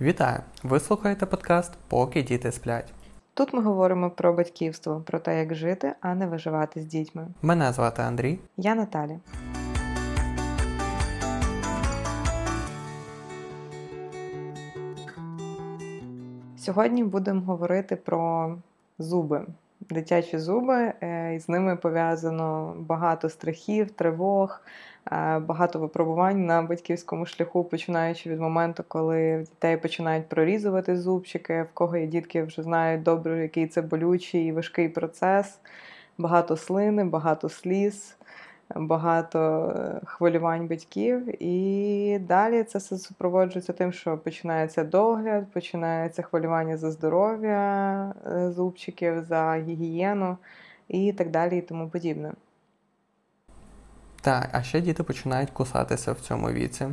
Вітаю! Ви слухаєте подкаст Поки діти сплять. Тут ми говоримо про батьківство, про те, як жити, а не виживати з дітьми. Мене звати Андрій. Я Наталя. Сьогодні будемо говорити про зуби, дитячі зуби, е, з ними пов'язано багато страхів, тривог, багато випробувань на батьківському шляху, починаючи від моменту, коли дітей починають прорізувати зубчики, в кого є дітки вже знають добре, який це болючий і важкий процес, багато слини, багато сліз багато е, хвилювань батьків, і далі це все супроводжується тим, що починається догляд, починається хвилювання за здоров'я е, зубчиків, за гігієну і так далі, і тому подібне. Так, а ще діти починають кусатися в цьому віці.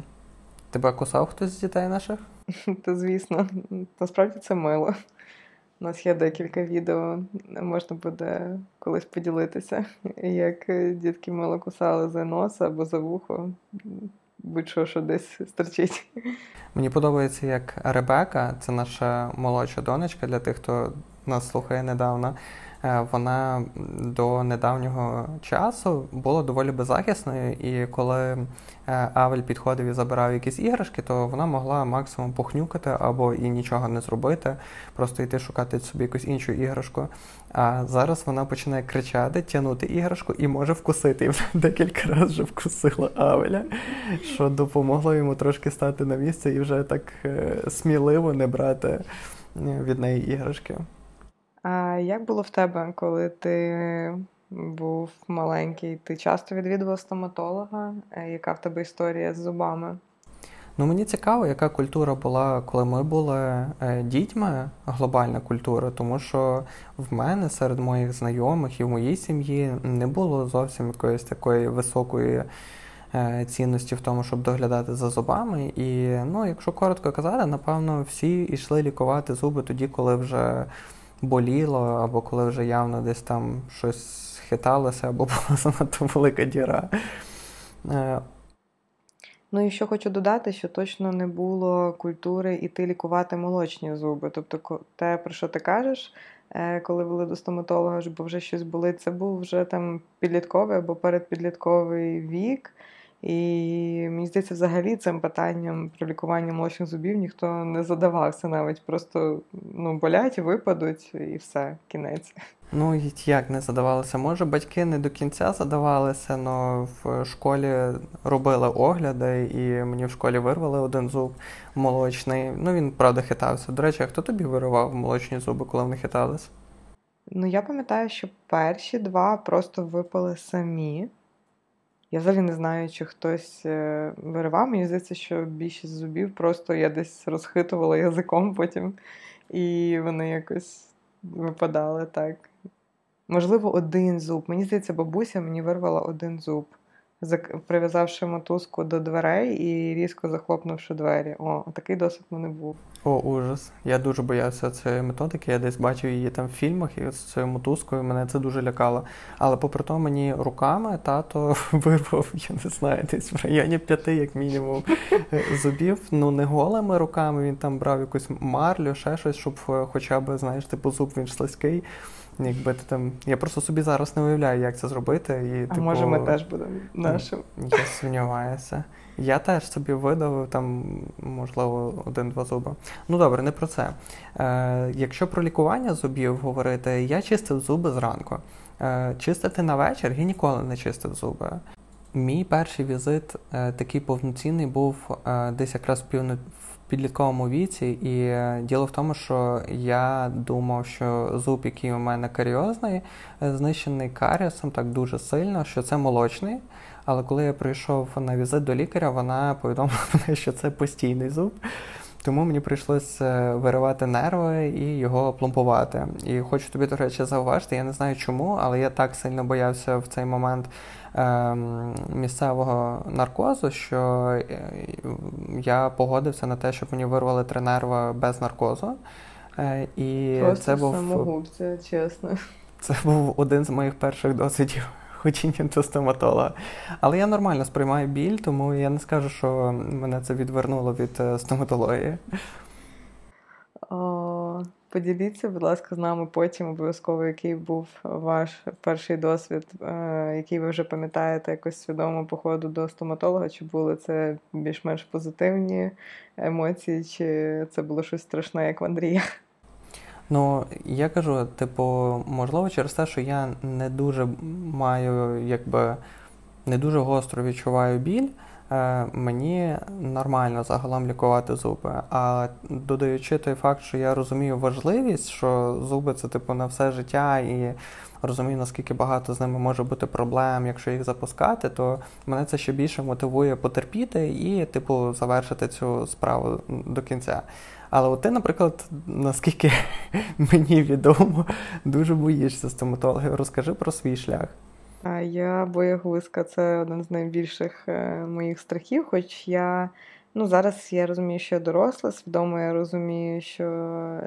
Тебе кусав хтось з дітей наших? Та звісно, насправді це мило. У нас є декілька відео, можна буде колись поділитися, як дітки мило кусали за нос або за вухо, будь-що що десь стерчить. Мені подобається, як Ребека, це наша молодша донечка для тих, хто нас слухає недавно. Е, вона до недавнього часу була доволі беззахисною, і коли е, Авель підходив і забирав якісь іграшки, то вона могла максимум похнюкати або і нічого не зробити, просто йти шукати собі якусь іншу іграшку. А зараз вона починає кричати, тягнути іграшку і може вкусити. І вже декілька разів вже вкусила Авеля, що допомогло йому трошки стати на місце і вже так е, сміливо не брати від неї іграшки. А як було в тебе, коли ти був маленький? Ти часто відвідував стоматолога? Е, яка в тебе історія з зубами? Ну, мені цікаво, яка культура була, коли ми були е, дітьми, глобальна культура, тому що в мене серед моїх знайомих і в моїй сім'ї не було зовсім якоїсь такої високої е, цінності в тому, щоб доглядати за зубами. І ну, якщо коротко казати, напевно, всі йшли лікувати зуби тоді, коли вже боліло, або коли вже явно десь там щось хиталося, або була занадто велика діра. Е, ну і що хочу додати, що точно не було культури іти лікувати молочні зуби. Тобто, те, про що ти кажеш, е, коли вели до стоматолога, бо вже щось болить, це був вже там підлітковий або передпідлітковий вік. І мені здається, взагалі цим питанням про лікування молочних зубів ніхто не задавався навіть. Просто ну, болять, випадуть і все, кінець. Ну як не задавалося? Може, батьки не до кінця задавалися, але в школі робили огляди, і мені в школі вирвали один зуб молочний. Ну він правда хитався. До речі, а хто тобі виривав молочні зуби, коли вони хитались? Ну я пам'ятаю, що перші два просто випали самі. Я взагалі не знаю, чи хтось е, виривав. Мені здається, що більшість зубів просто я десь розхитувала язиком потім, і вони якось випадали так. Можливо, один зуб. Мені здається, бабуся мені вирвала один зуб прив'язавши мотузку до дверей і різко захлопнувши двері. О, такий досвід мене був. О, ужас. Я дуже боявся цієї методики. Я десь бачив її там в фільмах, і з цією мотузкою мене це дуже лякало. Але попри то мені руками тато вирвав, я не знаю, десь в районі п'яти, як мінімум, зубів. Ну не голими руками. Він там брав якусь марлю, ще щось, щоб е, хоча б, знаєш, типу зуб він слизький. Якби ти там. Я просто собі зараз не уявляю, як це зробити. І, А типу, може ми теж будемо нашим. Я сумніваюся. Я теж собі видавив там, можливо, один-два зуби. Ну добре, не про це. Е, Якщо про лікування зубів говорити, я чистив зуби зранку. Е, Чистити на вечір я ніколи не чистив зуби. Мій перший візит е, такий повноцінний був е, десь якраз в підлітковому віці, і е, діло в тому, що я думав, що зуб, який у мене каріозний, е, знищений каріосом так дуже сильно, що це молочний. Але коли я прийшов на візит до лікаря, вона повідомила що це постійний зуб. Тому мені прийшлося е, виривати нерви і його пломбувати. І хочу тобі, до речі, зауважити, я не знаю чому, але я так сильно боявся в цей момент Ем, місцевого наркозу, що е, я погодився на те, щоб мені вирвали три нерва без наркозу. Е, і Просто це був самогубця, чесно. Це був один з моїх перших досвідів ходіння до стоматолога. Але я нормально сприймаю біль, тому я не скажу, що мене це відвернуло від е, стоматології. О, Поділіться, будь ласка, з нами потім обов'язково, який був ваш перший досвід, е, який ви вже пам'ятаєте якось свідомо походу до стоматолога, чи були це більш-менш позитивні емоції, чи це було щось страшне, як в Андрія? Ну, я кажу, типу, можливо, через те, що я не дуже маю, якби не дуже гостро відчуваю біль. Е, мені нормально загалом лікувати зуби. А додаючи той факт, що я розумію важливість, що зуби це типу на все життя, і розумію, наскільки багато з ними може бути проблем, якщо їх запускати, то мене це ще більше мотивує потерпіти і, типу, завершити цю справу до кінця. Але от ти, наприклад, наскільки мені відомо, дуже боїшся стоматологів. Розкажи про свій шлях. Я боягузка, це один з найбільших е, моїх страхів. Хоч я ну, зараз я розумію, що я доросла, свідомо я розумію, що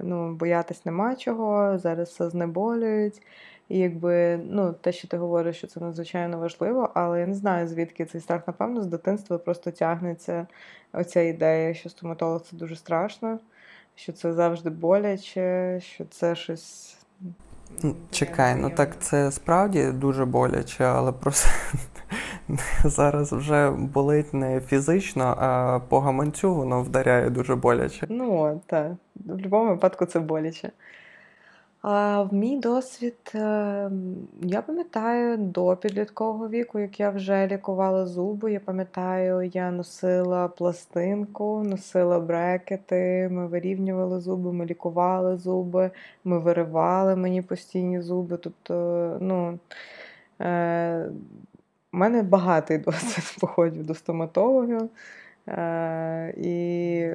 ну, боятись нема чого, зараз все знеболюють. І якби ну, те, що ти говориш, що це надзвичайно важливо, але я не знаю, звідки цей страх, напевно, з дитинства просто тягнеться оця ідея, що стоматолог це дуже страшно, що це завжди боляче, що це щось. Чекай, ну так це справді дуже боляче, але просто зараз вже болить не фізично, а по гаманцю воно вдаряє дуже боляче. Ну, так. В будь-якому випадку це боляче. В мій досвід, ем, я пам'ятаю до підліткового віку, як я вже лікувала зуби. Я пам'ятаю, я носила пластинку, носила брекети, ми вирівнювали зуби, ми лікували зуби, ми виривали мені постійні зуби. Тобто, ну, е, у мене багатий досвід походів до стоматолога. Е, і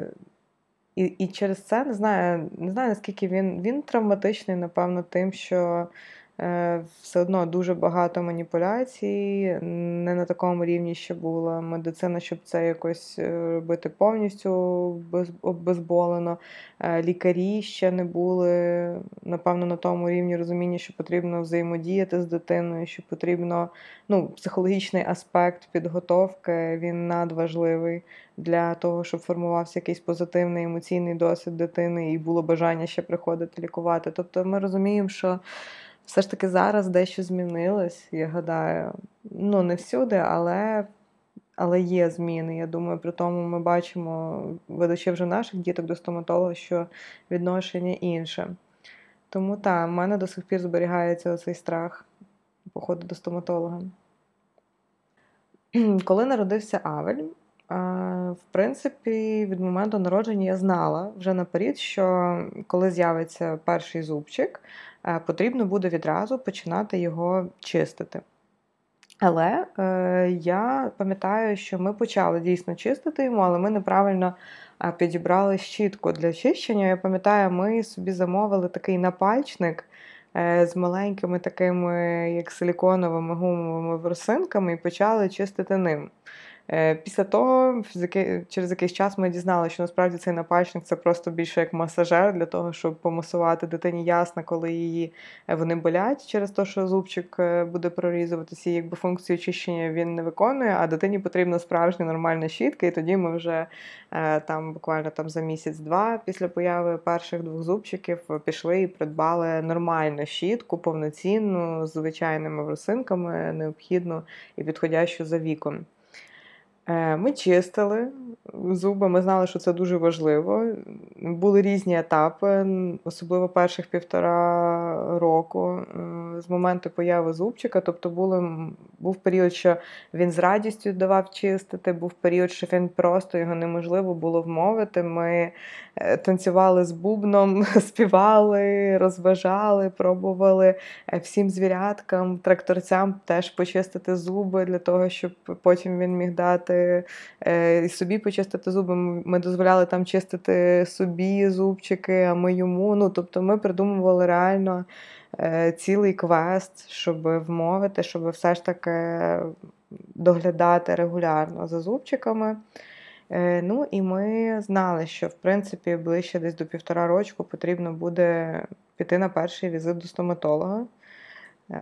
і і через це не знаю, не знаю, наскільки він він травматичний, напевно, тим, що все одно дуже багато маніпуляцій, не на такому рівні, що була медицина, щоб це якось е, робити повністю обезболено. Е, лікарі ще не були, напевно, на тому рівні розуміння, що потрібно взаємодіяти з дитиною, що потрібно ну, психологічний аспект підготовки, він надважливий для того, щоб формувався якийсь позитивний емоційний досвід дитини і було бажання ще приходити лікувати. Тобто ми розуміємо, що все ж таки зараз дещо змінилось, я гадаю. Ну, не всюди, але але є зміни. Я думаю, при тому ми бачимо, ведучи вже наших діток до стоматолога, що відношення інше. Тому так, в мене до сих пір зберігається оцей страх походу до стоматолога. Коли народився Авель, в принципі, від моменту народження я знала вже наперед, що коли з'явиться перший зубчик, потрібно буде відразу починати його чистити. Але е, я пам'ятаю, що ми почали дійсно чистити йому, але ми неправильно е, підібрали щітку для чищення. Я пам'ятаю, ми собі замовили такий напальчник е, з маленькими такими, як силіконовими гумовими ворсинками, і почали чистити ним. Е, після того, через якийсь час ми дізналися, що насправді цей напальчник це просто більше як масажер для того, щоб помасувати дитині ясно, коли її е, вони болять через те, що зубчик е, буде прорізуватися, і якби функцію очищення він не виконує, а дитині потрібна справжня нормальна щітка, і тоді ми вже там буквально там за місяць-два після появи перших двох зубчиків пішли і придбали нормальну щітку, повноцінну, з звичайними росинками, необхідну і підходящу за віком. Е, ми чистили зуби, ми знали, що це дуже важливо. Були різні етапи, особливо перших півтора року е, з моменту появи зубчика. Тобто були, був період, що він з радістю давав чистити, був період, що він просто його неможливо було вмовити. Ми е, танцювали з бубном, співали, розважали, пробували всім звіряткам, тракторцям теж почистити зуби для того, щоб потім він міг дати і собі почистити зуби. Ми дозволяли там чистити собі зубчики, а ми йому. Ну, Тобто ми придумували реально е, цілий квест, щоб вмовити, щоб все ж таки доглядати регулярно за зубчиками. Е, ну і ми знали, що в принципі ближче десь до півтора рочку потрібно буде піти на перший візит до стоматолога.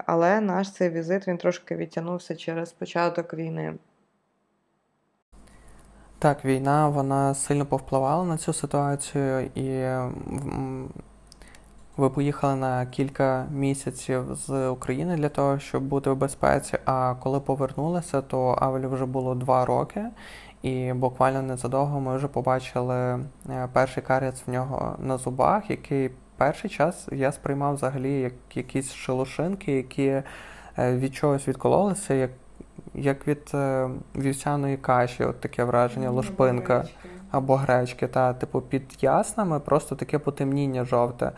Але наш цей візит він трошки відтягнувся через початок війни. Так, війна вона сильно повпливала на цю ситуацію, і ви поїхали на кілька місяців з України для того, щоб бути в безпеці. А коли повернулися, то Авелі вже було два роки, і буквально незадовго ми вже побачили е, перший карієць в нього на зубах, який перший час я сприймав взагалі як якісь шелушинки, які е, від чогось відкололися, як як від е, вівсяної каші, от таке враження, лошпинка або гречки. або гречки. Та, типу, під яснами просто таке потемніння жовте.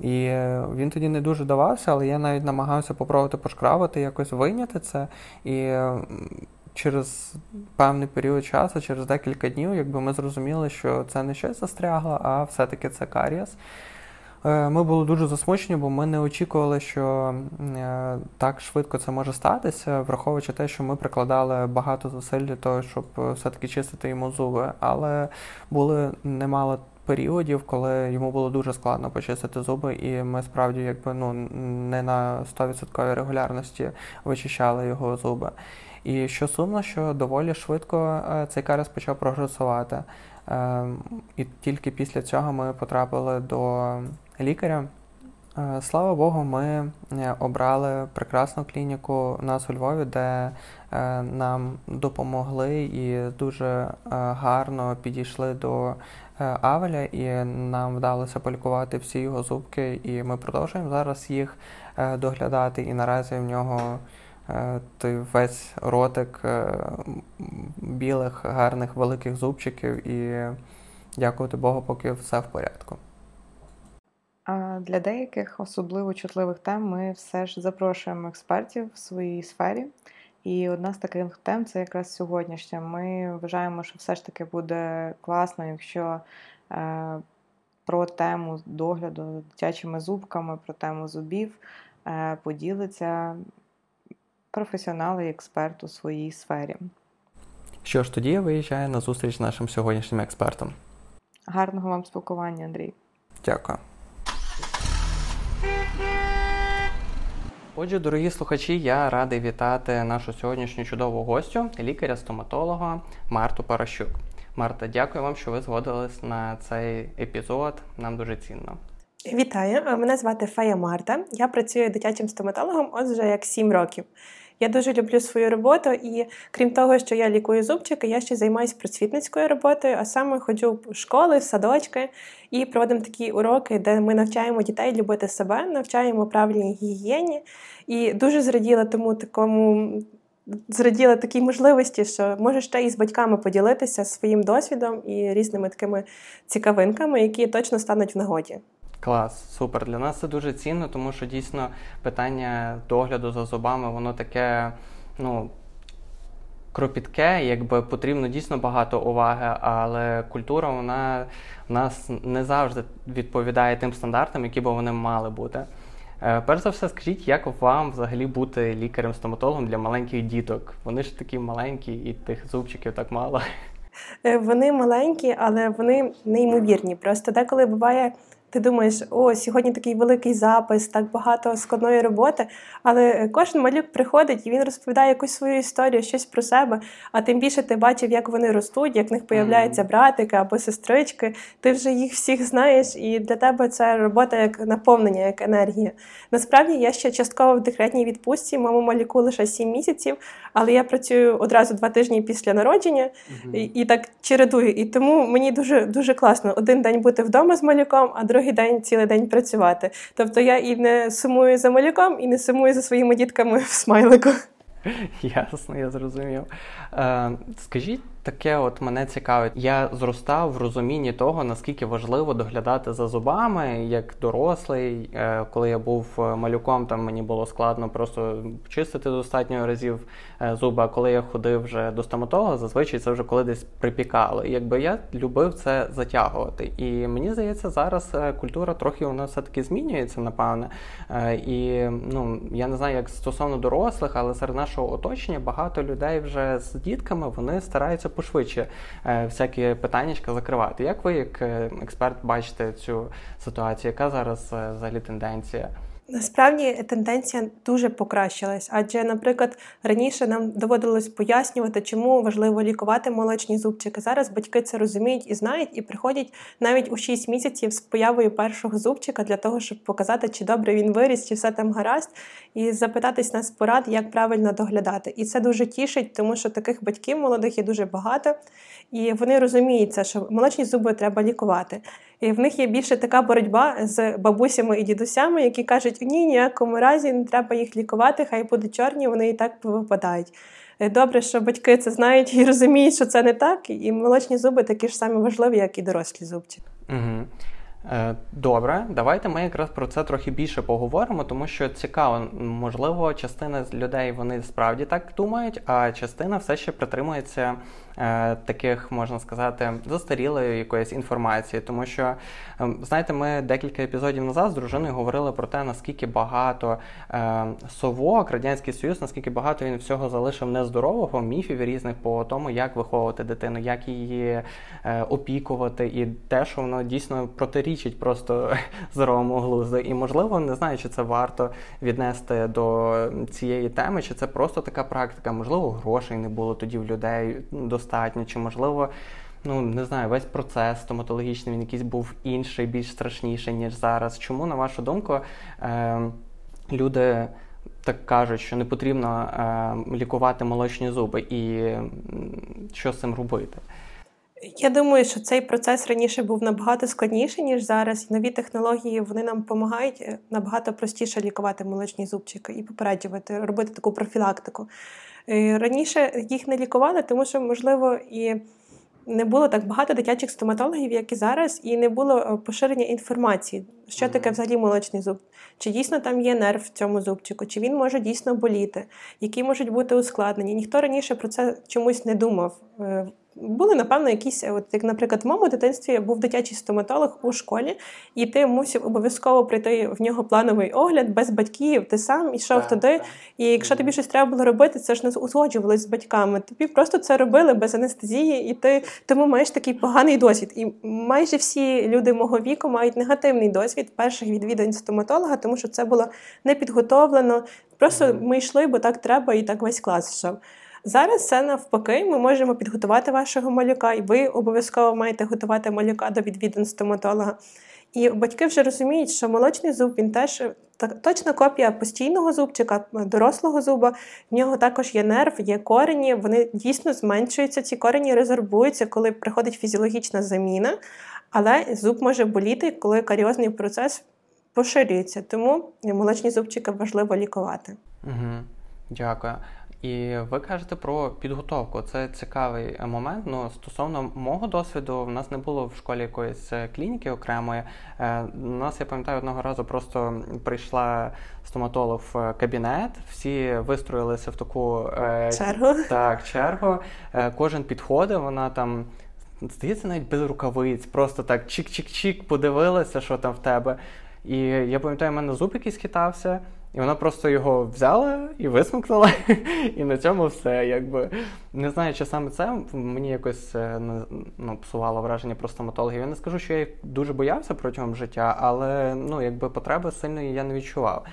І е, він тоді не дуже давався, але я навіть намагався попробувати пошкравити, якось вийняти це. І через певний період часу, через декілька днів, якби ми зрозуміли, що це не щось застрягло, а все-таки це карієс. Е, ми були дуже засмучені, бо ми не очікували, що е, так швидко це може статися, враховуючи те, що ми прикладали багато зусиль для того, щоб все-таки чистити йому зуби. Але були немало періодів, коли йому було дуже складно почистити зуби, і ми справді якби ну не на 100% регулярності вичищали його зуби. І що сумно, що доволі швидко е, цей каріс почав прогресувати. Ем, і тільки після цього ми потрапили до лікаря. Е, слава Богу, ми е, обрали прекрасну клініку у нас у Львові, де нам допомогли і дуже гарно підійшли до Авеля, і нам вдалося полікувати всі його зубки, і ми продовжуємо зараз їх доглядати. І наразі в нього Е, той весь ротик е, білих, гарних, великих зубчиків і дякувати Богу, поки все в порядку. Для деяких особливо чутливих тем ми все ж запрошуємо експертів в своїй сфері. І одна з таких тем це якраз сьогоднішня. Ми вважаємо, що все ж таки буде класно, якщо е, про тему догляду дитячими зубками, про тему зубів е, поділиться професіонал і експерт у своїй сфері. Що ж, тоді я виїжджаю на зустріч з нашим сьогоднішнім експертом. Гарного вам спілкування, Андрій. Дякую. Отже, дорогі слухачі, я радий вітати нашу сьогоднішню чудову гостю, лікаря-стоматолога Марту Паращук. Марта, дякую вам, що ви згодились на цей епізод. Нам дуже цінно. Вітаю, мене звати Фея Марта. Я працюю дитячим стоматологом от вже як 7 років. Я дуже люблю свою роботу, і крім того, що я лікую зубчики, я ще займаюся просвітницькою роботою, а саме ходжу в школи, в садочки і проводимо такі уроки, де ми навчаємо дітей любити себе, навчаємо правильній гігієні. І дуже зраділа тому такому. Зраділа такій можливості, що може ще і з батьками поділитися своїм досвідом і різними такими цікавинками, які точно стануть в нагоді. Клас, супер. Для нас це дуже цінно, тому що дійсно питання догляду за зубами, воно таке, ну. Кропітке, якби потрібно дійсно багато уваги, але культура вона в нас не завжди відповідає тим стандартам, які би вони мали бути. Е, перш за все, скажіть, як вам взагалі бути лікарем-стоматологом для маленьких діток? Вони ж такі маленькі, і тих зубчиків так мало. Е, вони маленькі, але вони неймовірні. Просто деколи буває ти думаєш, о, сьогодні такий великий запис, так багато складної роботи. Але кожен малюк приходить і він розповідає якусь свою історію, щось про себе. А тим більше ти бачив, як вони ростуть, як в них появляються братики або сестрички. Ти вже їх всіх знаєш, і для тебе це робота як наповнення, як енергія. Насправді я ще частково в декретній відпустці, моєму малюку лише 7 місяців, але я працюю одразу два тижні після народження і, і так чередую. І тому мені дуже дуже класно один день бути вдома з малюком, а другий другий день цілий день працювати. Тобто я і не сумую за малюком, і не сумую за своїми дітками в смайлику. Ясно, я зрозумів. Е, Скажіть таке, от мене цікавить. Я зростав в розумінні того, наскільки важливо доглядати за зубами як дорослий. Е, коли я був е, малюком, там мені було складно просто чистити достатньо разів е, зуби. А коли я ходив вже до стоматолога, зазвичай це вже коли десь припікало. І якби я любив це затягувати. І мені здається, зараз культура трохи вона все-таки змінюється, напевне. І ну я не знаю, як стосовно дорослих, але серед нашого оточення багато людей вже з дітками вони стараються пошвидше е, всякі питання закривати. Як ви, як е, експерт, бачите цю ситуацію? Яка зараз е, взагалі тенденція? Насправді тенденція дуже покращилась, адже, наприклад, раніше нам доводилось пояснювати, чому важливо лікувати молочні зубчики. Зараз батьки це розуміють і знають, і приходять навіть у 6 місяців з появою першого зубчика для того, щоб показати, чи добре він виріс, чи все там гаразд, і запитатись нас порад, як правильно доглядати. І це дуже тішить, тому що таких батьків молодих є дуже багато, і вони розуміють це, що молочні зуби треба лікувати. І в них є більше така боротьба з бабусями і дідусями, які кажуть, ні, ніякому разі не треба їх лікувати, хай будуть чорні, вони і так випадають. Е, добре, що батьки це знають і розуміють, що це не так, і молочні зуби такі ж самі важливі, як і дорослі зубчики. Угу. Добре, давайте ми якраз про це трохи більше поговоримо, тому що цікаво, можливо, частина з людей вони справді так думають, а частина все ще притримується Е, таких, можна сказати, застарілої якоїсь інформації. Тому що, ем, знаєте, ми декілька епізодів назад з дружиною говорили про те, наскільки багато е, совок, Радянський Союз, наскільки багато він всього залишив нездорового, міфів різних по тому, як виховувати дитину, як її е, опікувати, і те, що воно дійсно протирічить просто здоровому глузду. І, можливо, не знаю, чи це варто віднести до цієї теми, чи це просто така практика, можливо, грошей не було тоді в людей достатньо достатньо, чи можливо. Ну, не знаю, весь процес стоматологічний він якийсь був інший, більш страшніший, ніж зараз. Чому, на вашу думку, е, люди так кажуть, що не потрібно е, лікувати молочні зуби, і що з цим робити? Я думаю, що цей процес раніше був набагато складніший, ніж зараз. Нові технології вони нам допомагають е, набагато простіше лікувати молочні зубчики і попереджувати, робити таку профілактику. Е, раніше їх не лікували, тому що, можливо, і не було так багато дитячих стоматологів, як і зараз, і не було е, поширення інформації, що таке взагалі молочний зуб, чи дійсно там є нерв в цьому зубчику, чи він може дійсно боліти, які можуть бути ускладнені. Ніхто раніше про це чомусь не думав. Е, були, напевно, якісь, от як, наприклад, в моєму дитинстві був дитячий стоматолог у школі, і ти мусив обов'язково прийти в нього плановий огляд без батьків. Ти сам ішов туди. Так. І якщо тобі щось треба було робити, це ж не узгоджувалось з батьками. Тобі просто це робили без анестезії, і ти тому маєш такий поганий досвід. І майже всі люди мого віку мають негативний досвід перших відвідань стоматолога, тому що це було не підготовлено. Просто ми йшли, бо так треба, і так весь клас йшов. Зараз це навпаки, ми можемо підготувати вашого малюка, і ви обов'язково маєте готувати малюка до відвідин стоматолога. І батьки вже розуміють, що молочний зуб він теж точна копія постійного зубчика, дорослого зуба. В нього також є нерв, є корені. Вони дійсно зменшуються. Ці корені резорбуються, коли приходить фізіологічна заміна, але зуб може боліти, коли каріозний процес поширюється. Тому молочні зубчики важливо лікувати. Угу. Дякую. І ви кажете про підготовку. Це цікавий момент. Ну, стосовно мого досвіду, в нас не було в школі якоїсь е, клініки окремої. Е, у нас, я пам'ятаю, одного разу просто прийшла стоматолог в кабінет, всі вистроїлися в таку е, чергу. Так, чергу. Кожен підходив, вона там. Здається, навіть без рукавиць, просто так чик-чик-чик, подивилася, що там в тебе. І я пам'ятаю, в мене зуб якийсь хитався. І вона просто його взяла і висмикнула, і на цьому все. Якби не знаю, чи саме це мені якось е, ну, псувало враження про стоматологів. Я не скажу, що я дуже боявся протягом життя, але ну, якби потреби сильної я не відчував.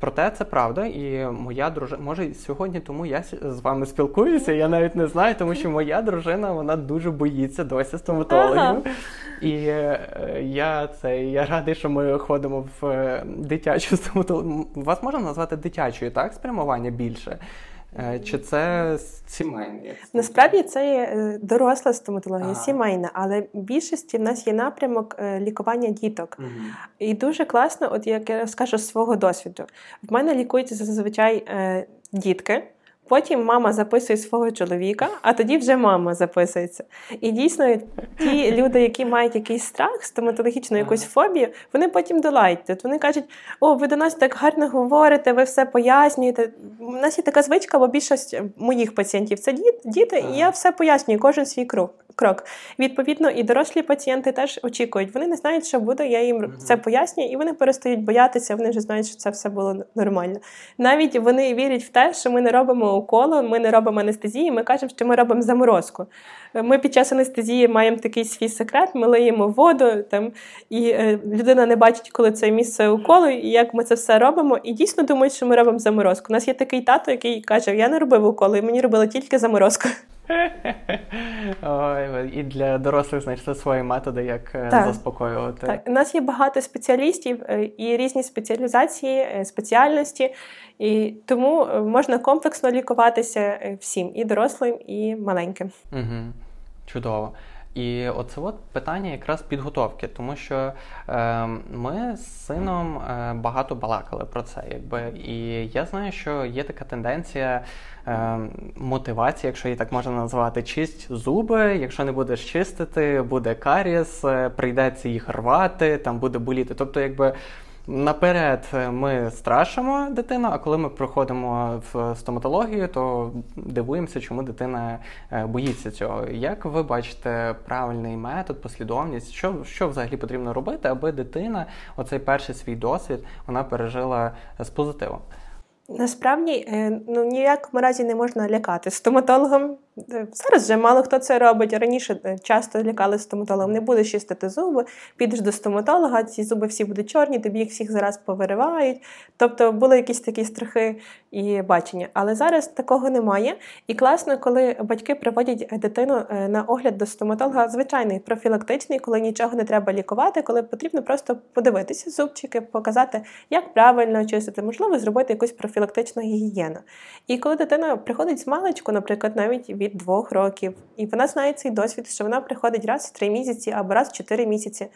Проте це правда, і моя дружина може сьогодні, тому я з вами спілкуюся. Я навіть не знаю, тому що моя дружина вона дуже боїться досі стоматологів. Ага. І е, я це я радий, що ми ходимо в е, дитячу стоматологію. Вас можна назвати дитячою, так? Спрямування більше. Е, чи це сімейне? Насправді це є е, доросла стоматологія, ага. сімейна, але в більшості в нас є напрямок е, лікування діток. Угу. І дуже класно, от як я скажу з свого досвіду, в мене лікуються зазвичай дітки. Потім мама записує свого чоловіка, а тоді вже мама записується. І дійсно, ті люди, які мають якийсь страх, стоматологічну якусь фобію, вони потім долають. От Вони кажуть, о, ви до нас так гарно говорите, ви все пояснюєте. У нас є така звичка, бо більшість моїх пацієнтів це діти, і я все пояснюю, кожен свій крок крок. Відповідно, і дорослі пацієнти теж очікують. Вони не знають, що буде. Я їм uh-huh. це пояснюю, і вони перестають боятися. Вони вже знають, що це все було нормально. Навіть вони вірять в те, що ми не робимо уколу, ми не робимо анестезії, ми кажемо, що ми робимо заморозку. Ми під час анестезії маємо такий свій секрет, ми лиємо воду там, і е, людина не бачить, коли це місце уколу, і як ми це все робимо. І дійсно думають, що ми робимо заморозку. У нас є такий тато, який каже: Я не робив уколи, мені робили тільки заморозку. Ой, І для дорослих знайшли свої методи, як е, так. заспокоювати. Так, у нас є багато спеціалістів е, і різні спеціалізації, е, спеціальності, і тому можна комплексно лікуватися всім і дорослим, і маленьким. Угу. Чудово. І оце от питання якраз підготовки, тому що е, ми з сином е, багато балакали про це, якби і я знаю, що є така тенденція е, мотивації, якщо її так можна назвати, чисть зуби. Якщо не будеш чистити, буде каріс, е, прийдеться їх рвати, там буде боліти. Тобто, якби. Наперед е, ми страшимо дитину, а коли ми проходимо в стоматологію, то дивуємося, чому дитина е, боїться цього. Як ви бачите правильний метод, послідовність, що що взагалі потрібно робити, аби дитина, оцей перший свій досвід, вона пережила з позитивом? Насправді е, ну ніякому разі не можна лякати стоматологом. Е, зараз вже мало хто це робить. Раніше е, часто лякали стоматологом. Не будеш чистити зуби, підеш до стоматолога, ці зуби всі будуть чорні, тобі їх всіх зараз повиривають. Тобто були якісь такі страхи і бачення. Але зараз такого немає. І класно, коли батьки приводять дитину на огляд до стоматолога, звичайний профілактичний, коли нічого не треба лікувати, коли потрібно просто подивитися зубчики, показати, як правильно чистити, можливо, зробити якусь профілактичну гігієна. І коли дитина приходить з маличку, наприклад, навіть від двох років, і вона знає цей досвід, що вона приходить раз в три місяці або раз в чотири місяці.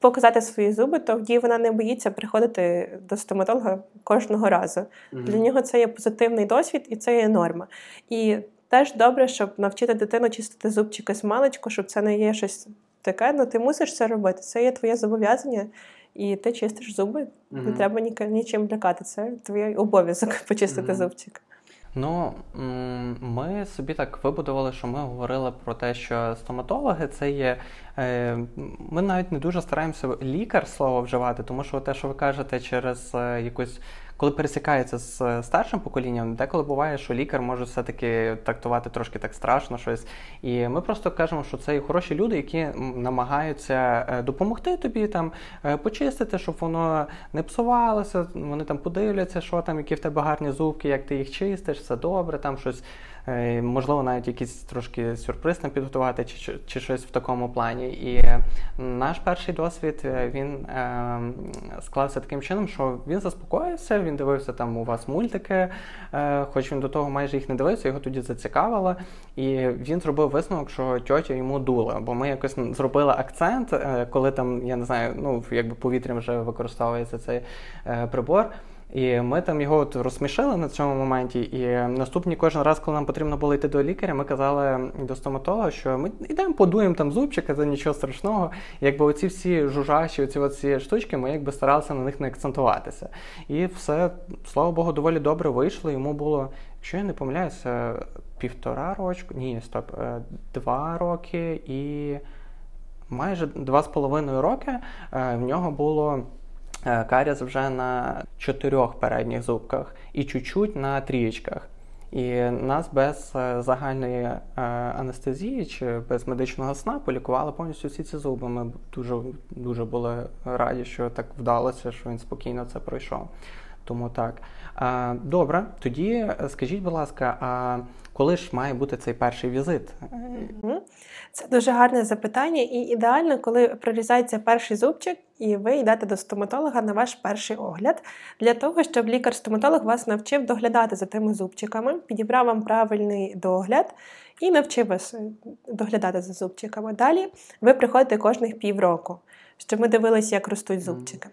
Показати свої зуби, тоді вона не боїться приходити до стоматолога кожного разу. Mm-hmm. Для нього це є позитивний досвід і це є норма. І теж добре, щоб навчити дитину чистити зубчики з маличку, щоб це не є щось таке. Ну ти мусиш це робити. Це є твоє зобов'язання і ти чистиш зуби. Mm-hmm. Не треба нічим лякати. Це твій обов'язок почистити mm-hmm. зубчик. Ну, ми собі так вибудували, що ми говорили про те, що стоматологи це є. Е, ми навіть не дуже стараємося лікар слово вживати, тому що те, що ви кажете, через е, якусь коли пересікається з е, старшим поколінням, деколи буває, що лікар може все-таки трактувати трошки так страшно щось. І ми просто кажемо, що це хороші люди, які намагаються е, допомогти тобі там е, почистити, щоб воно не псувалося. Вони там подивляться, що там, які в тебе гарні зубки, як ти їх чистиш, все добре, там щось можливо, навіть якийсь трошки сюрприз там підготувати, чи чи щось в такому плані. І наш перший досвід е, він е, склався таким чином, що він заспокоївся, він дивився там у вас мультики, е, хоч він до того майже їх не дивився, його тоді зацікавило. І він зробив висновок, що тьотя йому дула. Бо ми якось зробили акцент, е, коли там, я не знаю, ну якби повітрям вже використовується цей е, прибор. І ми там його от розсмішили на цьому моменті. І наступні кожен раз, коли нам потрібно було йти до лікаря, ми казали до стоматолога, що ми йдемо, подуємо там зубчика, це нічого страшного. Якби оці всі жужаші, оці оці штучки, ми якби старалися на них не акцентуватися. І все, слава Богу, доволі добре вийшло. Йому було, якщо я не помиляюся, півтора рочку, ні, стоп, е, два роки і майже два з половиною роки е, в нього було. Е, каріс вже на чотирьох передніх зубках і чуть-чуть на трієчках. І нас без е, загальної е, анестезії чи без медичного сна полікували повністю всі ці зуби. Ми дуже дуже були раді, що так вдалося, що він спокійно це пройшов. Тому так. Добре, тоді скажіть, будь ласка, а коли ж має бути цей перший візит? Це дуже гарне запитання, і ідеально, коли прорізається перший зубчик, і ви йдете до стоматолога на ваш перший огляд, для того, щоб лікар-стоматолог вас навчив доглядати за тими зубчиками, підібрав вам правильний догляд і навчив вас е, доглядати за зубчиками. Далі ви приходите кожних півроку, щоб ми дивилися, як ростуть зубчики.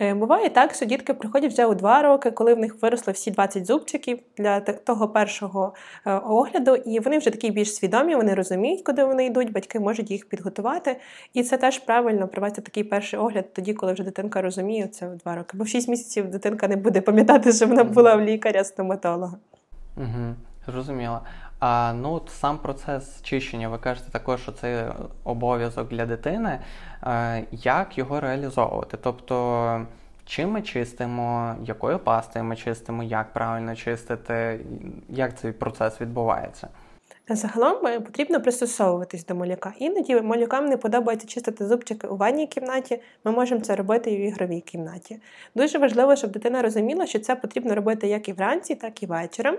Е, буває так, що дітки приходять вже у два роки, коли в них виросли всі 20 зубчиків для того першого е, огляду, і вони вже такі більш свідомі, вони розуміють, куди вони йдуть, батьки можуть їх підготувати. І це теж правильно провести такий перший огляд, тоді, коли вже дитинка розуміє це у два роки. Бо в 6 місяців дитинка не буде пам'ятати, що вона була в лікаря-стоматолога. Угу, Зрозуміло. А ну сам процес чищення, ви кажете також, що це обов'язок для дитини. Як його реалізовувати? Тобто, Чим ми чистимо, якою пастою ми чистимо, як правильно чистити, як цей процес відбувається? Загалом е, потрібно пристосовуватись до малюка. Іноді малюкам не подобається чистити зубчики у ванній кімнаті, ми можемо це робити і в ігровій кімнаті. Дуже важливо, щоб дитина розуміла, що це потрібно робити як і вранці, так і вечором.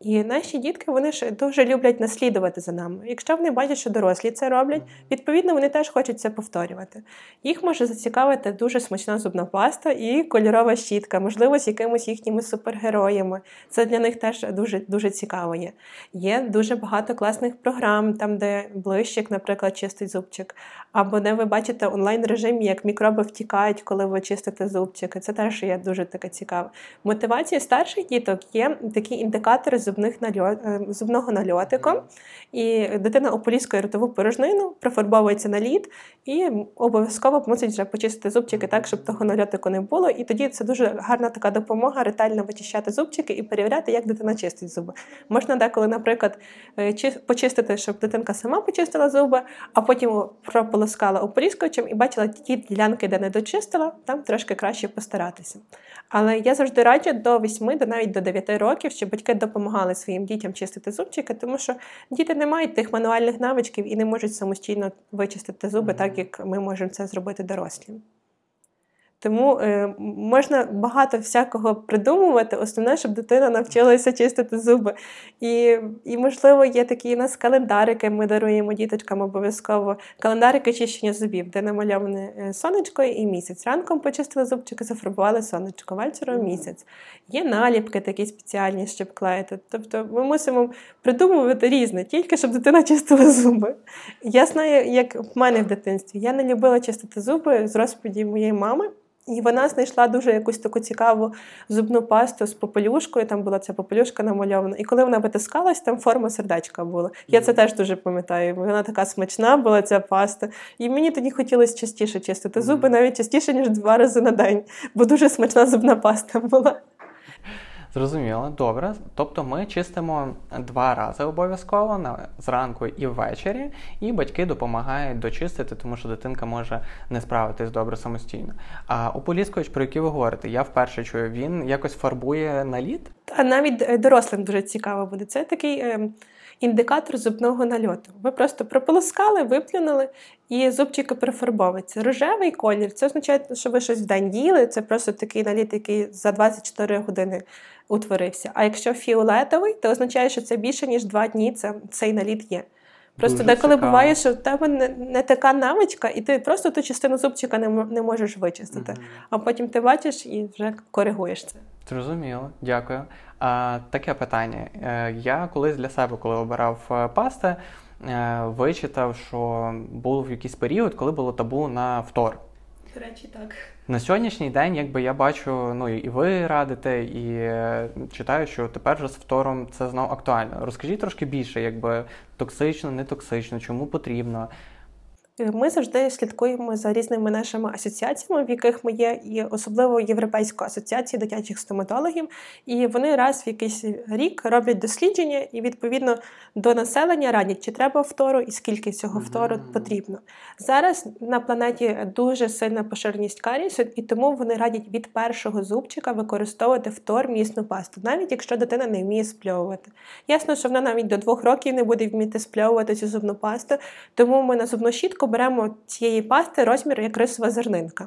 І наші дітки вони ж дуже люблять наслідувати за нами. Якщо вони бачать, що дорослі це роблять, відповідно вони теж хочуть це повторювати. Їх може зацікавити дуже смачна зубна паста і кольорова щітка, можливо, з якимось їхніми супергероями. Це для них теж дуже дуже цікаво є. Є дуже багато класних програм, там, де блищик, наприклад, чистить зубчик, або де ви бачите онлайн режим, як мікроби втікають, коли ви чистите зубчики. Це теж є дуже таке цікаве. Мотивація старших діток є такі індикатори зубних нальот, е, зубного нальотику. І дитина ополіскує ротову порожнину, профарбовується на лід і обов'язково мусить вже почистити зубчики так, щоб того нальотику не було. І тоді це дуже гарна така допомога ретельно вичищати зубчики і перевіряти, як дитина чистить зуби. Можна деколи, наприклад, е, почистити, щоб дитинка сама почистила зуби, а потім прополоскала ополіскувачем і бачила ті ділянки, де не дочистила, там трошки краще постаратися. Але я завжди раджу до 8, до навіть до 9 років, щоб батьки допомагали своїм дітям чистити зубчики, тому що діти не мають тих мануальних навичків і не можуть самостійно вичистити зуби, так як ми можемо це зробити дорослі. Тому е, можна багато всякого придумувати. Основне, щоб дитина навчилася чистити зуби. І, і можливо, є такі у нас календарики, ми даруємо діточкам обов'язково календарики чищення зубів, де намальоване е, сонечко і місяць. Ранком почистили зубчики, зафарбували сонечко, вечором місяць. Є наліпки такі спеціальні, щоб клеїти. Тобто ми мусимо придумувати різне, тільки щоб дитина чистила зуби. Я знаю, як в мене в дитинстві. Я не любила чистити зуби з розповіді моєї мами. І вона знайшла дуже якусь таку цікаву зубну пасту з попелюшкою. Там була ця попелюшка намальована. І коли вона витискалась, там форма сердечка була. Я це теж дуже пам'ятаю. Вона така смачна була ця паста. І мені тоді хотілося частіше чистити зуби, навіть частіше, ніж два рази на день, бо дуже смачна зубна паста була. Зрозуміло, добре. Тобто ми чистимо два рази обов'язково на зранку і ввечері, і батьки допомагають дочистити, тому що дитинка може не справитись добре самостійно. А ополіскувач, про який ви говорите, я вперше чую, він якось фарбує на лід? Та навіть е, дорослим дуже цікаво буде. Це такий. Е... Індикатор зубного нальоту. Ви просто прополоскали, виплюнули, і зубчики перефарбовуються. Рожевий колір це означає, що ви щось в день їли. Це просто такий наліт, який за 24 години утворився. А якщо фіолетовий, то означає, що це більше ніж два дні це, цей наліт є. Просто Дуже деколи цікаво. буває, що в тебе не, не така навичка, і ти просто ту частину зубчика не не можеш вичистити. mm А потім ти бачиш і вже коригуєш це. Зрозуміло, дякую. А, Таке питання. Е, я колись для себе, коли обирав е, пасти, е, вичитав, що був якийсь період, коли було табу на втор. До речі, так. На сьогоднішній день, якби я бачу, ну і ви радите, і е, читаю, що тепер вже з втором це знову актуально. Розкажіть трошки більше, якби токсично, не токсично, чому потрібно. Ми завжди слідкуємо за різними нашими асоціаціями, в яких ми є, і особливо Європейську асоціацію дитячих стоматологів. І вони раз в якийсь рік роблять дослідження і відповідно до населення радять, чи треба втору і скільки цього втору потрібно. Зараз на планеті дуже сильна поширеність карісу, і тому вони радять від першого зубчика використовувати втор місну пасту, навіть якщо дитина не вміє спльовувати. Ясно, що вона навіть до двох років не буде вміти спльовувати цю зубну пасту, тому ми на зубну щітку беремо цієї пасти розмір як рисова зернинка.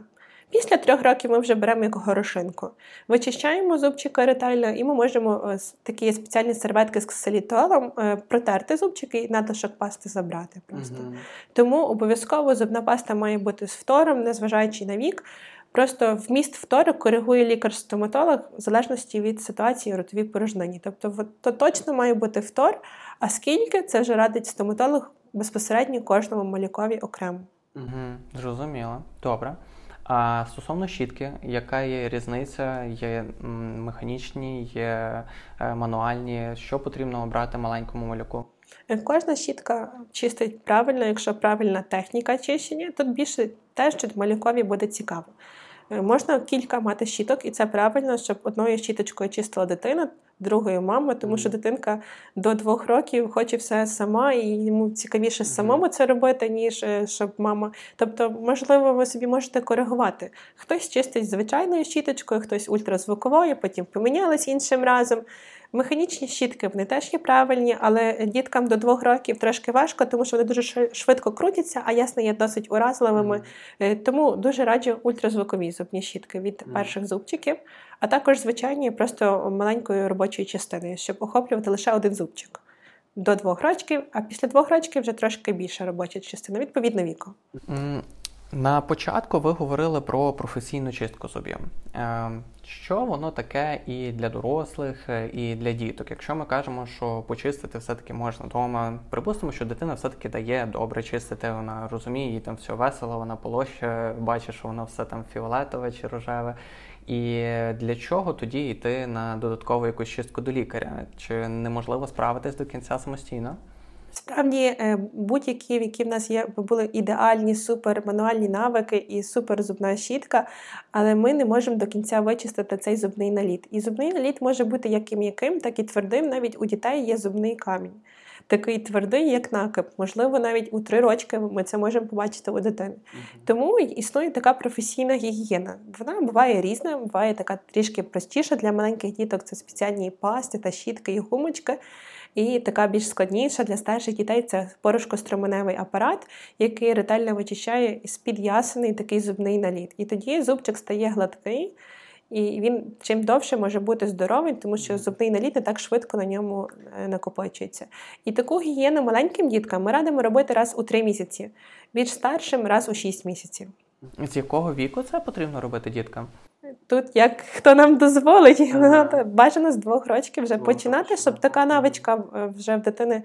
Після трьох років ми вже беремо як горошинку. Вичищаємо зубчика ретельно, і ми можемо е, такі спеціальні серветки з ксилітолом е, протерти зубчики і надлишок пасти забрати. просто. uh Тому обов'язково зубна паста має бути з фтором, незважаючи на вік. Просто вміст втору коригує лікар-стоматолог в залежності від ситуації ротовій порожнині. Тобто, то точно має бути втор, а скільки це вже радить стоматолог безпосередньо кожному малюкові окремо. Угу, Зрозуміло. Добре. А стосовно щітки, яка є різниця? Є механічні, є е, мануальні. Що потрібно обрати маленькому малюку? Е, кожна щітка чистить правильно, якщо правильна техніка чищення, тут більше те, що малюкові буде цікаво. Е, можна кілька мати щіток, і це правильно, щоб одною щіточкою чистила дитина, другою мами, тому що дитинка до двох років хоче все сама, і йому цікавіше самому це робити, ніж е, щоб мама. Тобто, можливо, ви собі можете коригувати. Хтось чистить звичайною щіточкою, хтось ультразвуковою, потім помінялись іншим разом. Механічні щітки вони теж є правильні, але діткам до двох років трошки важко, тому що вони дуже швидко крутяться, а ясно є досить уразливими. Mm. Тому дуже раджу ультразвукові зубні щітки від перших зубчиків, а також звичайні просто маленькою робочою частиною, щоб охоплювати лише один зубчик. До двох рочків, а після двох рочків вже трошки більша робоча частина, відповідно віку. На початку ви говорили про професійну чистку зубів. Ем, що воно таке і для дорослих, е, і для діток? Якщо ми кажемо, що почистити все-таки можна вдома, припустимо, що дитина все-таки дає добре чистити, вона розуміє, їй там все весело, вона полощує, бачить, що воно все там фіолетове чи рожеве. І для чого тоді йти на додаткову якусь чистку до лікаря? Чи неможливо справитись до кінця самостійно? Справді, е, будь-які, які в нас є, були ідеальні супер мануальні навики і супер зубна щітка, але ми не можемо до кінця вичистити цей зубний наліт. І зубний наліт може бути як і м'яким, так і твердим. Навіть у дітей є зубний камінь. Такий твердий, як накип. Можливо, навіть у три рочки ми це можемо побачити у дитини. Тому існує така професійна гігієна. Вона буває різна, буває така трішки простіша для маленьких діток. Це спеціальні пасти та щітки і гумочки. І така більш складніша для старших дітей це порошкостроменевий апарат, який ретельно вичищає з-під ясений такий зубний наліт. І тоді зубчик стає гладкий. І він чим довше може бути здоровий, тому що зубний наліт не так швидко на ньому е, накопичується. І таку гігієну маленьким діткам ми радимо робити раз у три місяці, більш старшим раз у шість місяців. З якого віку це потрібно робити діткам? Тут як хто нам дозволить, ага. бажано з двох років вже двох починати, щоб така навичка е, вже в дитини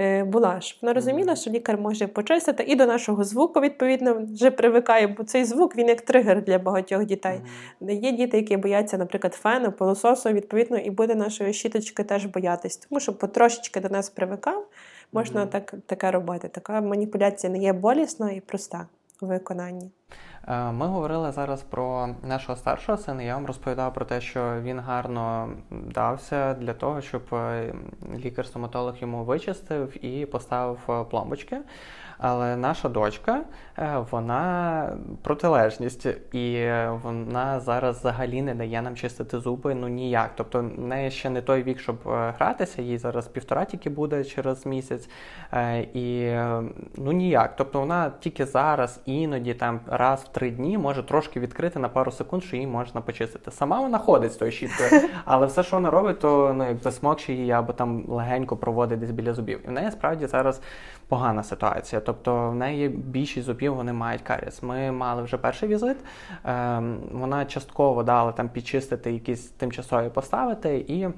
е, була. Щоб вона розуміла, що лікар може почистити і до нашого звуку, відповідно, вже привикає, бо цей звук він як тригер для багатьох дітей. Ага. Є діти, які бояться, наприклад, фену, полососу, відповідно, і буде нашої щіточки теж боятись, тому що потрошечки до нас привикав, можна ага. так, таке робити. Така маніпуляція не є болісна і проста у виконанні. Е, ми говорили зараз про нашого старшого сина. Я вам розповідав про те, що він гарно дався для того, щоб е, лікар-стоматолог йому вичистив і поставив е, пломбочки. Але наша дочка, вона протилежність, і вона зараз взагалі не дає нам чистити зуби ну ніяк. Тобто в неї ще не той вік, щоб гратися, їй зараз півтора тільки буде через місяць. І ну ніяк. Тобто вона тільки зараз, іноді там раз в три дні може трошки відкрити на пару секунд, що її можна почистити. Сама вона ходить з тою щіткою, але все, що вона робить, то ну якби смокче її або там легенько проводить десь біля зубів. І в неї справді зараз погана ситуація. Тобто в неї більшість зубів вони мають каріс. Ми мали вже перший візит. Ем, вона частково дала там підчистити якісь тимчасові поставити і.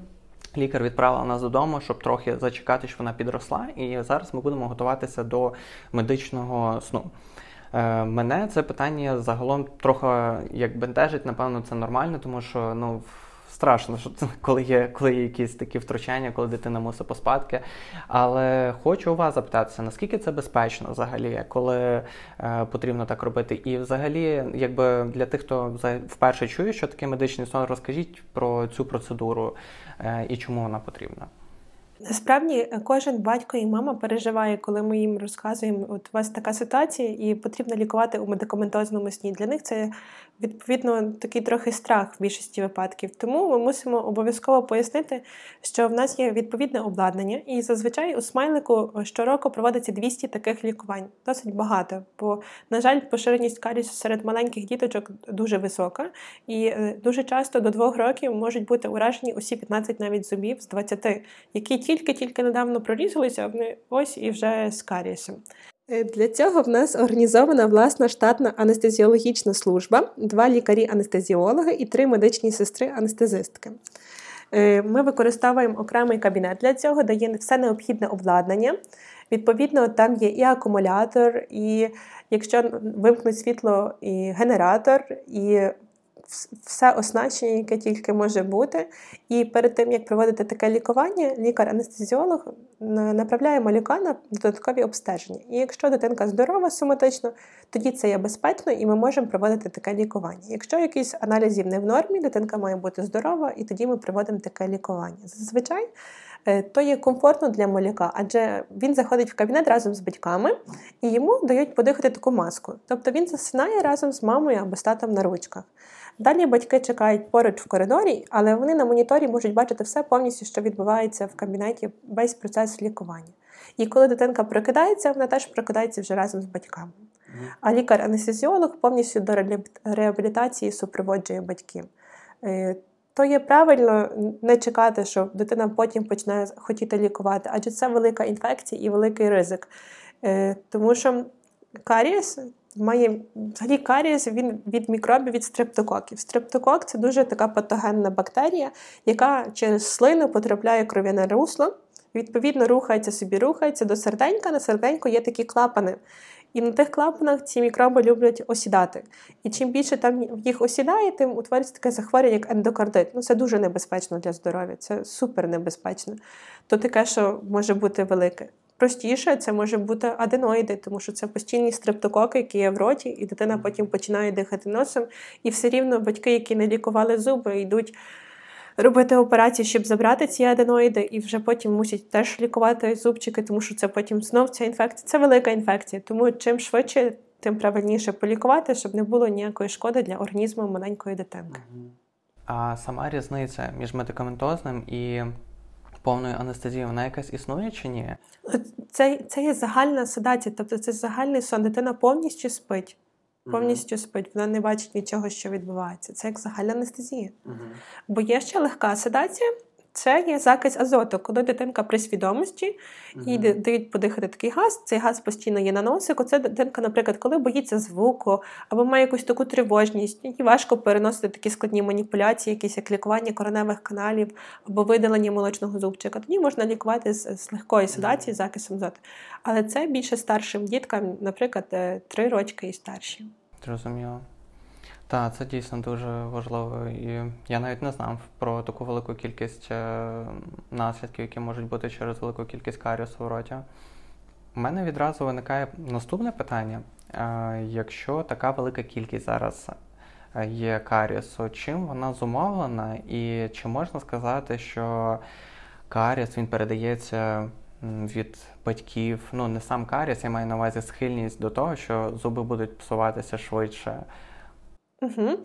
Лікар відправила нас додому, щоб трохи зачекати, що вона підросла, і зараз ми будемо готуватися до медичного сну. Е, Мене це питання загалом трохи як бентежить, напевно, це нормально, тому що ну страшно, що коли є коли є якісь такі втручання, коли дитина мусить поспадки. Але хочу у вас запитатися, наскільки це безпечно взагалі, коли е, потрібно так робити? І взагалі, якби для тих, хто вперше чує, що таке медичний сон, розкажіть про цю процедуру е, і чому вона потрібна. Насправді е, кожен батько і мама переживає, коли ми їм розказуємо, от у вас така ситуація, і потрібно лікувати у медикаментозному сні. Для них це відповідно такий трохи страх в більшості випадків. Тому ми мусимо обов'язково пояснити, що в нас є відповідне обладнання, і зазвичай у смайлику щороку проводиться 200 таких лікувань. Досить багато. Бо, на жаль, поширеність карісу серед маленьких діточок дуже висока, і е, дуже часто до двох років можуть бути уражені усі 15 навіть зубів з 20, які тільки-тільки недавно прорізалися, вони ось і вже з карієсом. Е, для цього в нас організована власна штатна анестезіологічна служба, два лікарі-анестезіологи і три медичні сестри-анестезистки. Е, ми використовуємо окремий кабінет для цього, де є все необхідне обладнання. Відповідно, там є і акумулятор, і якщо вимкнуть світло, і генератор, і все оснащення, яке тільки може бути. І перед тим, як проводити таке лікування, лікар-анестезіолог направляє малюка на додаткові обстеження. І якщо дитинка здорова соматично, тоді це є безпечно і ми можемо проводити таке лікування. Якщо якісь аналізів не в нормі, дитинка має бути здорова, і тоді ми проводимо таке лікування. Зазвичай. Е, то є комфортно для малюка, адже він заходить в кабінет разом з батьками і йому дають подихати таку маску. Тобто він засинає разом з мамою або з татом на ручках. Далі батьки чекають поруч в коридорі, але вони на моніторі можуть бачити все повністю, що відбувається в кабінеті, весь процес лікування. І коли дитинка прокидається, вона теж прокидається вже разом з батьками. А лікар-анестезіолог повністю до реабілітації супроводжує батьків. Е, то є правильно не чекати, що дитина потім почне хотіти лікувати, адже це велика інфекція і великий ризик. Е, тому що карієс має взагалі карієс він від мікробів від стрептококів. Стрептокок це дуже така патогенна бактерія, яка через слину потрапляє кров'яне русло. Відповідно, рухається собі, рухається до серденька. На серденьку є такі клапани. І на тих клапанах ці мікроби люблять осідати. І чим більше там їх осідає, тим утворюється таке захворювання, як ендокардит. Ну це дуже небезпечно для здоров'я, це супер небезпечно. То таке, що може бути велике. Простіше це може бути аденоїди, тому що це постійні стрептококи, які є в роті, і дитина потім починає дихати носом. І все рівно батьки, які не лікували зуби, йдуть робити операції, щоб забрати ці аденоїди, і вже потім мусять теж лікувати зубчики, тому що це потім знов ця інфекція. Це велика інфекція. Тому чим швидше, тим правильніше полікувати, щоб не було ніякої шкоди для організму маленької дитинки. А сама різниця між медикаментозним і повною анестезією, вона якась існує чи ні? Це це є загальна седація, тобто це загальний сон. Дитина повністю спить повністю спить, вона не бачить нічого, що відбувається. Це як загальна анестезія. uh Бо є ще легка седація. Це є закись азоту, коли дитинка при свідомості їй uh-huh. дають подихати такий газ, цей газ постійно є на носику. Це дитинка, наприклад, коли боїться звуку або має якусь таку тривожність, і важко переносити такі складні маніпуляції, якісь як лікування короневих каналів або видалення молочного зубчика. Тоді можна лікувати з, з легкої седації, uh-huh. закисом азоту. Але це більше старшим діткам, наприклад, е, три рочки і старші. Зрозуміло. Так, це дійсно дуже важливо. І я навіть не знав про таку велику кількість е, наслідків, які можуть бути через велику кількість каріусу в роті. У мене відразу виникає наступне питання. Е, якщо така велика кількість зараз е, є каріусу, чим вона зумовлена, і чи можна сказати, що каріс він передається від батьків, ну не сам каріс, я маю на увазі схильність до того, що зуби будуть псуватися швидше. Угу.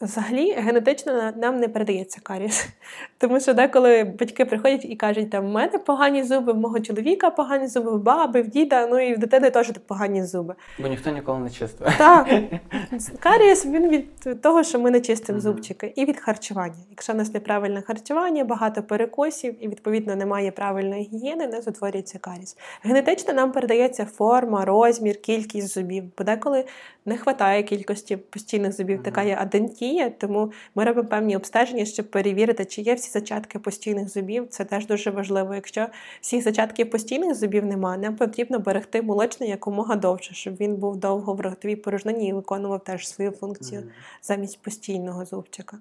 Взагалі генетично нам не передається каріс. Тому що деколи батьки приходять і кажуть, там в мене погані зуби, в мого чоловіка погані зуби, в баби, в діда, ну і в дитини теж погані зуби. Бо ніхто ніколи не чистив. Так. Карієс він від того, що ми не чистимо зубчики, і від харчування. Якщо в нас неправильне харчування, багато перекосів і, відповідно, немає правильної гігієни, не утворюється каріс. Генетично нам передається форма, розмір, кількість зубів. Бо деколи не вистачає кількості постійних зубів, така є адентія, тому ми робимо певні обстеження, щоб перевірити, чи є всі зачатки постійних зубів. Це теж дуже важливо. Якщо всіх зачатків постійних зубів немає, нам потрібно берегти молочний якомога довше, щоб він був довго в ротовій порожнині і виконував теж свою функцію замість постійного зубчика.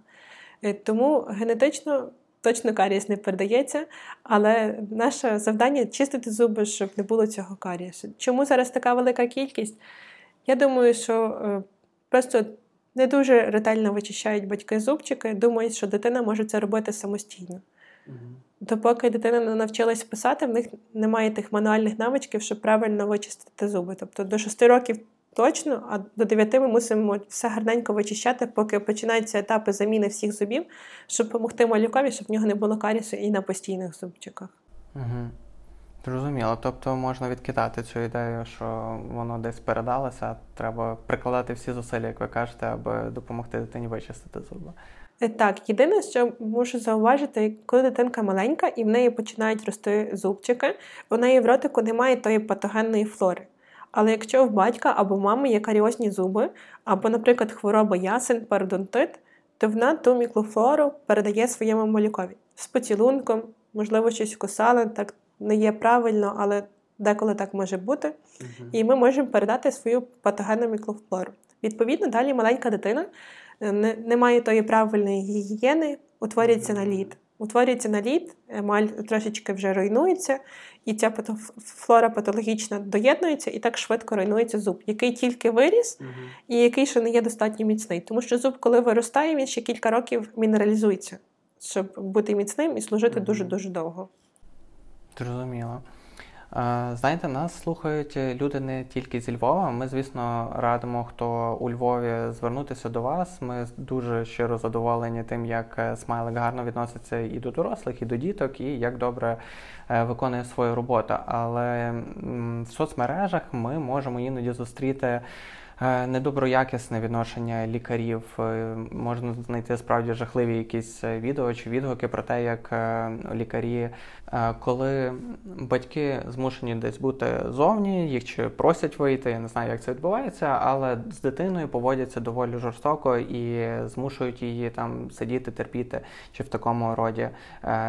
Е, тому генетично. Точно карієс не передається, але наше завдання чистити зуби, щоб не було цього карієсу. Чому зараз така велика кількість? Я думаю, що е, просто не дуже ретельно вичищають батьки зубчики, думають, що дитина може це робити самостійно. Угу. Допоки дитина не навчилась писати, в них немає тих мануальних навичків, щоб правильно вичистити зуби. Тобто до 6 років точно, а до 9 ми мусимо все гарненько вичищати, поки починаються етапи заміни всіх зубів, щоб допомогти малюкові, щоб в нього не було карісу і на постійних зубчиках. Угу. Зрозуміло. Тобто можна відкидати цю ідею, що воно десь передалося, треба прикладати всі зусилля, як ви кажете, аби допомогти дитині вичистити зуби. Е, так, єдине, що можу зауважити, коли дитинка маленька і в неї починають рости зубчики, у неї в ротику немає тої патогенної флори. Але якщо в батька або мами є каріозні зуби, або, наприклад, хвороба ясен, пародонтит, то вона ту міклофлору передає своєму малюкові з поцілунком, можливо, щось кусала, так не є правильно, але деколи так може бути. Uh-huh. І ми можемо передати свою патогенну мікрофлору. Відповідно, далі маленька дитина немає тої правильної гігієни, утворюється наліт. Утворюється наліт, емаль трошечки вже руйнується, і ця флора патологічна доєднується і так швидко руйнується зуб, який тільки виріс, угу. і який ще не є достатньо міцний. Тому що зуб, коли виростає, він ще кілька років мінералізується, щоб бути міцним і служити дуже-дуже довго. Зрозуміло. Знаєте, нас слухають люди не тільки зі Львова. Ми, звісно, радимо, хто у Львові звернутися до вас. Ми дуже щиро задоволені тим, як е, смайлик гарно відноситься і до дорослих, і до діток, і як добре е, виконує свою роботу. Але в соцмережах ми можемо іноді зустріти. Е, недоброякісне відношення лікарів. Е, можна знайти справді жахливі якісь е, відео чи відгуки про те, як лікарі, коли батьки змушені десь бути зовні, їх чи просять вийти. Я не знаю, як це відбувається, але з дитиною поводяться доволі жорстоко і змушують її там сидіти, терпіти чи в такому роді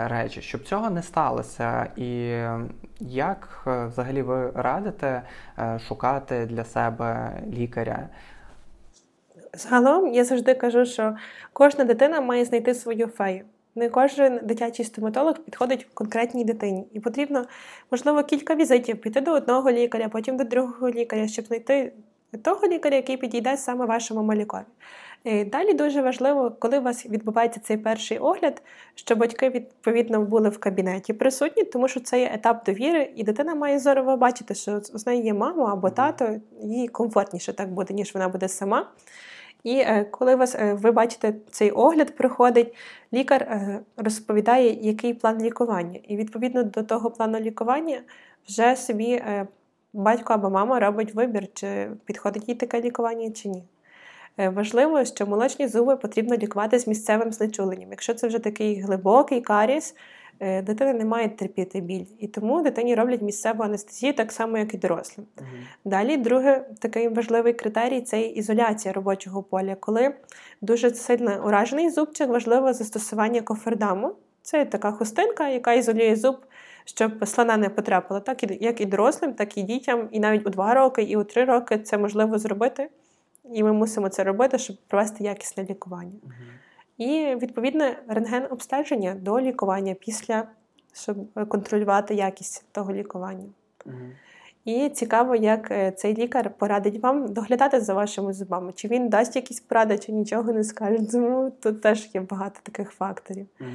речі, щоб цього не сталося. І як взагалі ви радите шукати для себе лікаря? Лікаря? Загалом я завжди кажу, що кожна дитина має знайти свою фею. Не кожен дитячий стоматолог підходить в конкретній дитині. І потрібно, можливо, кілька візитів піти до одного лікаря, потім до другого лікаря, щоб знайти того лікаря, який підійде саме вашому малюкові. Е, далі дуже важливо, коли у вас відбувається цей перший огляд, що батьки відповідно були в кабінеті присутні, тому що це є етап довіри, і дитина має зорово бачити, що з нею є мама або тато, їй комфортніше так буде, ніж вона буде сама. І е, коли вас, е, ви бачите, цей огляд приходить, лікар розповідає, який план лікування. І відповідно до того плану лікування вже собі батько або мама робить вибір, чи підходить їй таке лікування, чи ні. Е, важливо, що молочні зуби потрібно лікувати з місцевим знечуленням. Якщо це вже такий глибокий каріс, е, дитина не має терпіти біль. І тому дитині роблять місцеву анестезію, так само, як і дорослим. Угу. Далі, другий такий важливий критерій це ізоляція робочого поля. Коли дуже сильно уражений зубчик, важливо застосування кофердаму. Це така хустинка, яка ізолює зуб. Щоб слона не потрапила, так як і дорослим, так і дітям, і навіть у 2 роки, і у 3 роки це можливо зробити. І ми мусимо це робити, щоб провести якісне лікування. І відповідне рентген-обстеження до лікування після, щоб контролювати якість того лікування. І цікаво, як е, цей лікар порадить вам доглядати за вашими зубами. Чи він дасть якісь поради, чи нічого не скаже. Тому тут теж є багато таких факторів. uh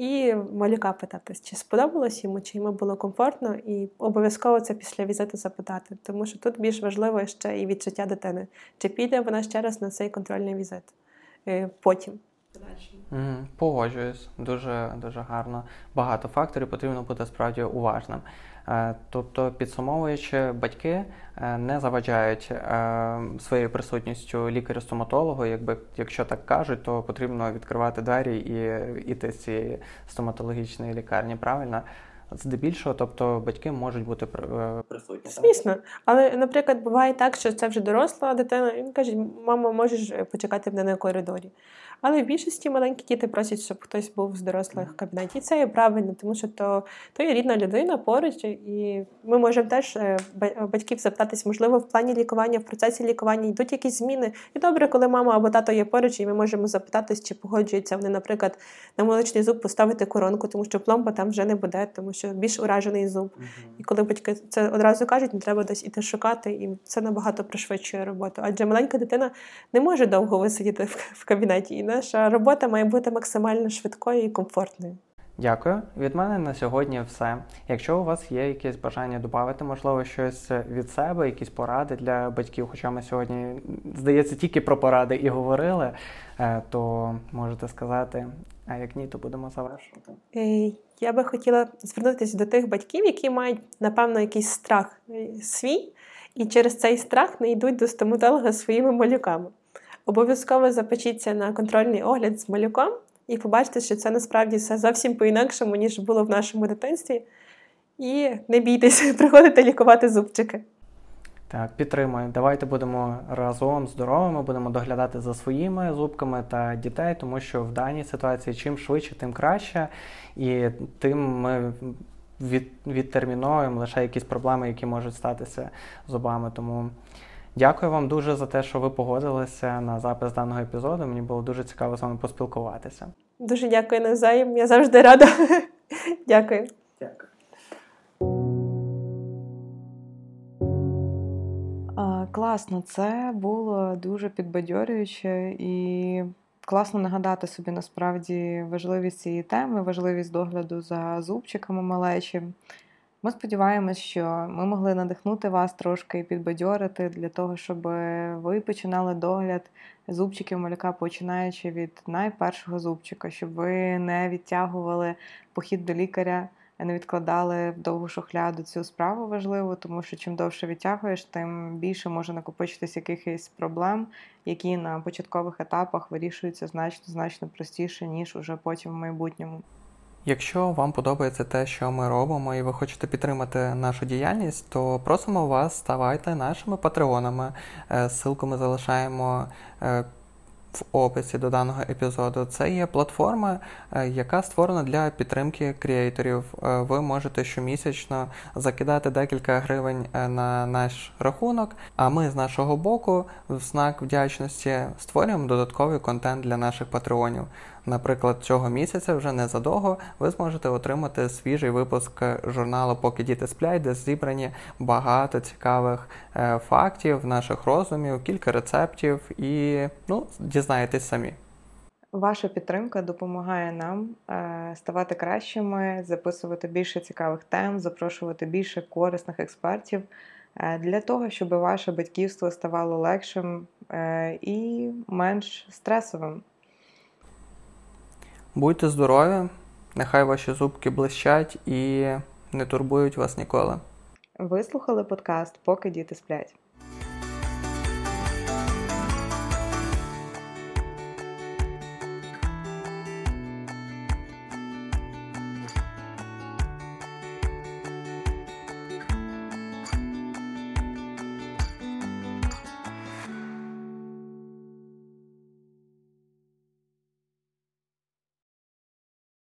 і малюка питатись, чи сподобалось йому, чи йому було комфортно, і обов'язково це після візиту запитати, тому що тут більш важливо ще і відчуття дитини, чи піде вона ще раз на цей контрольний візит е, потім. Погоджуюсь, дуже дуже гарно. Багато факторів потрібно бути справді уважним. Е, тобто, підсумовуючи, батьки е, не заважають е, своєю присутністю лікарю-стоматологу. Якби якщо так кажуть, то потрібно відкривати двері і йти з цієї стоматологічної лікарні. Правильно? Здебільшого, тобто батьки можуть бути присутні. Звісно, але, наприклад, буває так, що це вже доросла дитина, він каже, мама, можеш почекати мене на коридорі. Але в більшості маленькі діти просять, щоб хтось був з дорослих в кабінеті. І це є правильно, тому що то то є рідна людина поруч, і ми можемо теж е, батьків запитатись, можливо, в плані лікування, в процесі лікування йдуть якісь зміни. І добре, коли мама або тато є поруч, і ми можемо запитатись, чи погоджуються вони, наприклад, на молочний зуб поставити коронку, тому що пломба там вже не буде, тому що більш уражений зуб. Uh-huh. І коли батьки це одразу кажуть, не треба десь іти шукати, і це набагато пришвидшує роботу. Адже маленька дитина не може довго висидіти в кабінеті наша робота має бути максимально швидкою і комфортною. Дякую. Від мене на сьогодні все. Якщо у вас є якесь бажання додати, можливо, щось від себе, якісь поради для батьків, хоча ми сьогодні, здається, тільки про поради і говорили, е, то можете сказати, а як ні, то будемо завершувати. Е, я би хотіла звернутися до тих батьків, які мають, напевно, якийсь страх е, свій, і через цей страх не йдуть до стоматолога своїми малюками. Обов'язково запечіться на контрольний огляд з малюком і побачите, що це насправді все зовсім по-інакшому, ніж було в нашому дитинстві. І не бійтеся, приходите лікувати зубчики. Так, підтримую. Давайте будемо разом здоровими, будемо доглядати за своїми зубками та дітей, тому що в даній ситуації чим швидше, тим краще, і тим ми від, відтерміновуємо лише якісь проблеми, які можуть статися зубами. Тому Дякую вам дуже за те, що ви погодилися на запис даного епізоду. Мені було дуже цікаво з вами поспілкуватися. Дуже дякую навзаєм. Я завжди рада. Дякую. Дякую. Класно, це було дуже підбадьорююче і класно нагадати собі насправді важливість цієї теми, важливість догляду за зубчиками малечі. Ми сподіваємось, що ми могли надихнути вас трошки і підбадьорити для того, щоб ви починали догляд зубчиків малюка, починаючи від найпершого зубчика, щоб ви не відтягували похід до лікаря не відкладали в довгу шухляду цю справу важливу, тому що чим довше відтягуєш, тим більше може накопичитись якихось проблем, які на початкових етапах вирішуються значно значно простіше, ніж уже потім в майбутньому. Якщо вам подобається те, що ми робимо, і ви хочете підтримати нашу діяльність, то просимо вас ставайте нашими патреонами. Е, ссылку ми залишаємо е, в описі до даного епізоду. Це є платформа, е, яка створена для підтримки креаторів. Ви можете щомісячно закидати декілька гривень на наш рахунок, а ми з нашого боку, в знак вдячності, створюємо додатковий контент для наших патреонів. Наприклад, цього місяця вже незадовго ви зможете отримати свіжий випуск журналу Поки діти сплять, де зібрані багато цікавих е, фактів, наших розумів, кілька рецептів і ну, дізнаєтесь самі. Ваша підтримка допомагає нам е, ставати кращими, записувати більше цікавих тем, запрошувати більше корисних експертів е, для того, щоб ваше батьківство ставало легшим і менш стресовим. Будьте здорові, нехай ваші зубки блищать і не турбують вас ніколи. Ви слухали подкаст, поки діти сплять.